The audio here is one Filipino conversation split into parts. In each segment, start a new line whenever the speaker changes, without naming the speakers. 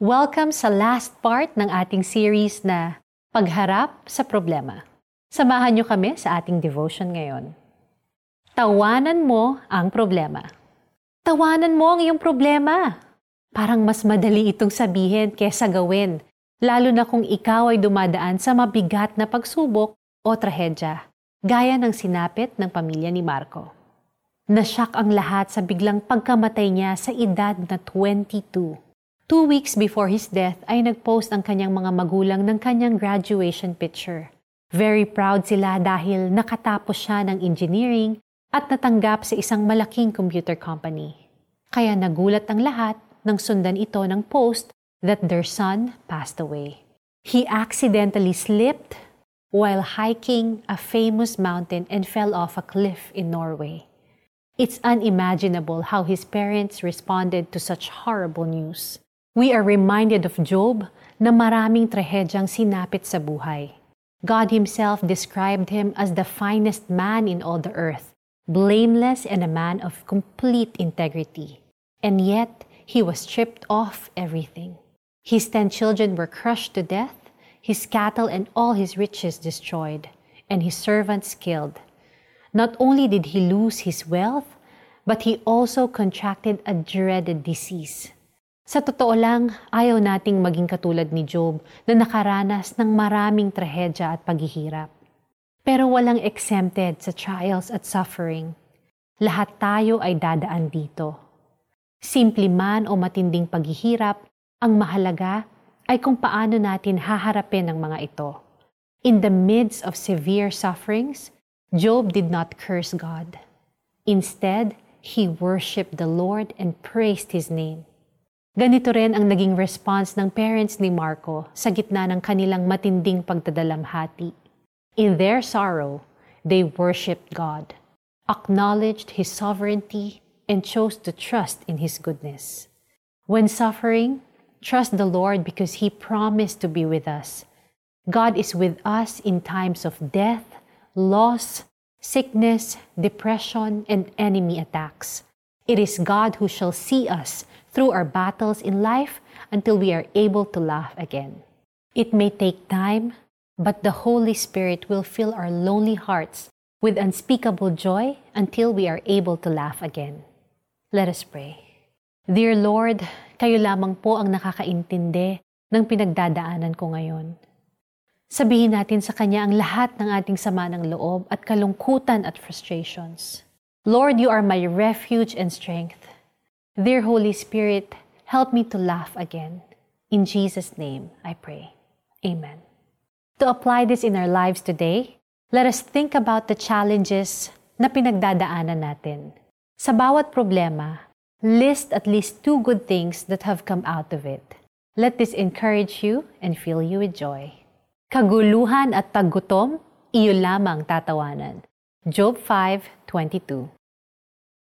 Welcome sa last part ng ating series na Pagharap sa Problema. Samahan niyo kami sa ating devotion ngayon. Tawanan mo ang problema. Tawanan mo ang iyong problema. Parang mas madali itong sabihin kesa gawin, lalo na kung ikaw ay dumadaan sa mabigat na pagsubok o trahedya, gaya ng sinapit ng pamilya ni Marco. Nasyak ang lahat sa biglang pagkamatay niya sa edad na 22. Two weeks before his death ay nagpost ang kanyang mga magulang ng kanyang graduation picture. Very proud sila dahil nakatapos siya ng engineering at natanggap sa isang malaking computer company. Kaya nagulat ang lahat nang sundan ito ng post that their son passed away. He accidentally slipped while hiking a famous mountain and fell off a cliff in Norway. It's unimaginable how his parents responded to such horrible news. We are reminded of Job na maraming trahedyang sinapit sa buhay. God Himself described him as the finest man in all the earth, blameless and a man of complete integrity. And yet, he was stripped of everything. His ten children were crushed to death, his cattle and all his riches destroyed, and his servants killed. Not only did he lose his wealth, but he also contracted a dreaded disease. Sa totoo lang, ayaw nating maging katulad ni Job na nakaranas ng maraming trahedya at paghihirap. Pero walang exempted sa trials at suffering. Lahat tayo ay dadaan dito. Simple man o matinding paghihirap, ang mahalaga ay kung paano natin haharapin ang mga ito. In the midst of severe sufferings, Job did not curse God. Instead, he worshiped the Lord and praised His name. Ganito rin ang naging response ng parents ni Marco sa gitna ng kanilang matinding pagdadalamhati. In their sorrow, they worshipped God, acknowledged His sovereignty, and chose to trust in His goodness. When suffering, trust the Lord because He promised to be with us. God is with us in times of death, loss, sickness, depression, and enemy attacks. It is God who shall see us through our battles in life until we are able to laugh again. It may take time, but the Holy Spirit will fill our lonely hearts with unspeakable joy until we are able to laugh again. Let us pray. Dear Lord, kayo lamang po ang nakakaintindi ng pinagdadaanan ko ngayon. Sabihin natin sa Kanya ang lahat ng ating sama ng loob at kalungkutan at frustrations. Lord, you are my refuge and strength. Dear Holy Spirit, help me to laugh again. In Jesus' name, I pray. Amen. To apply this in our lives today, let us think about the challenges na pinagdadaanan natin. Sa bawat problema, list at least two good things that have come out of it. Let this encourage you and fill you with joy. Kaguluhan at paggutom, iyo lamang tatawanan. Job 5:22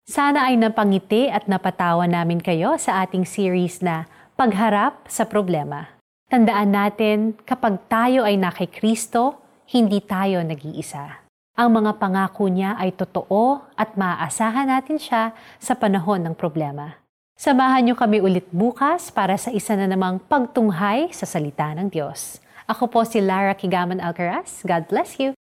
sana ay napangiti at napatawa namin kayo sa ating series na Pagharap sa Problema. Tandaan natin, kapag tayo ay na kay Kristo, hindi tayo nag-iisa. Ang mga pangako niya ay totoo at maaasahan natin siya sa panahon ng problema. Samahan niyo kami ulit bukas para sa isa na namang pagtunghay sa salita ng Diyos. Ako po si Lara Kigaman Alcaraz. God bless you.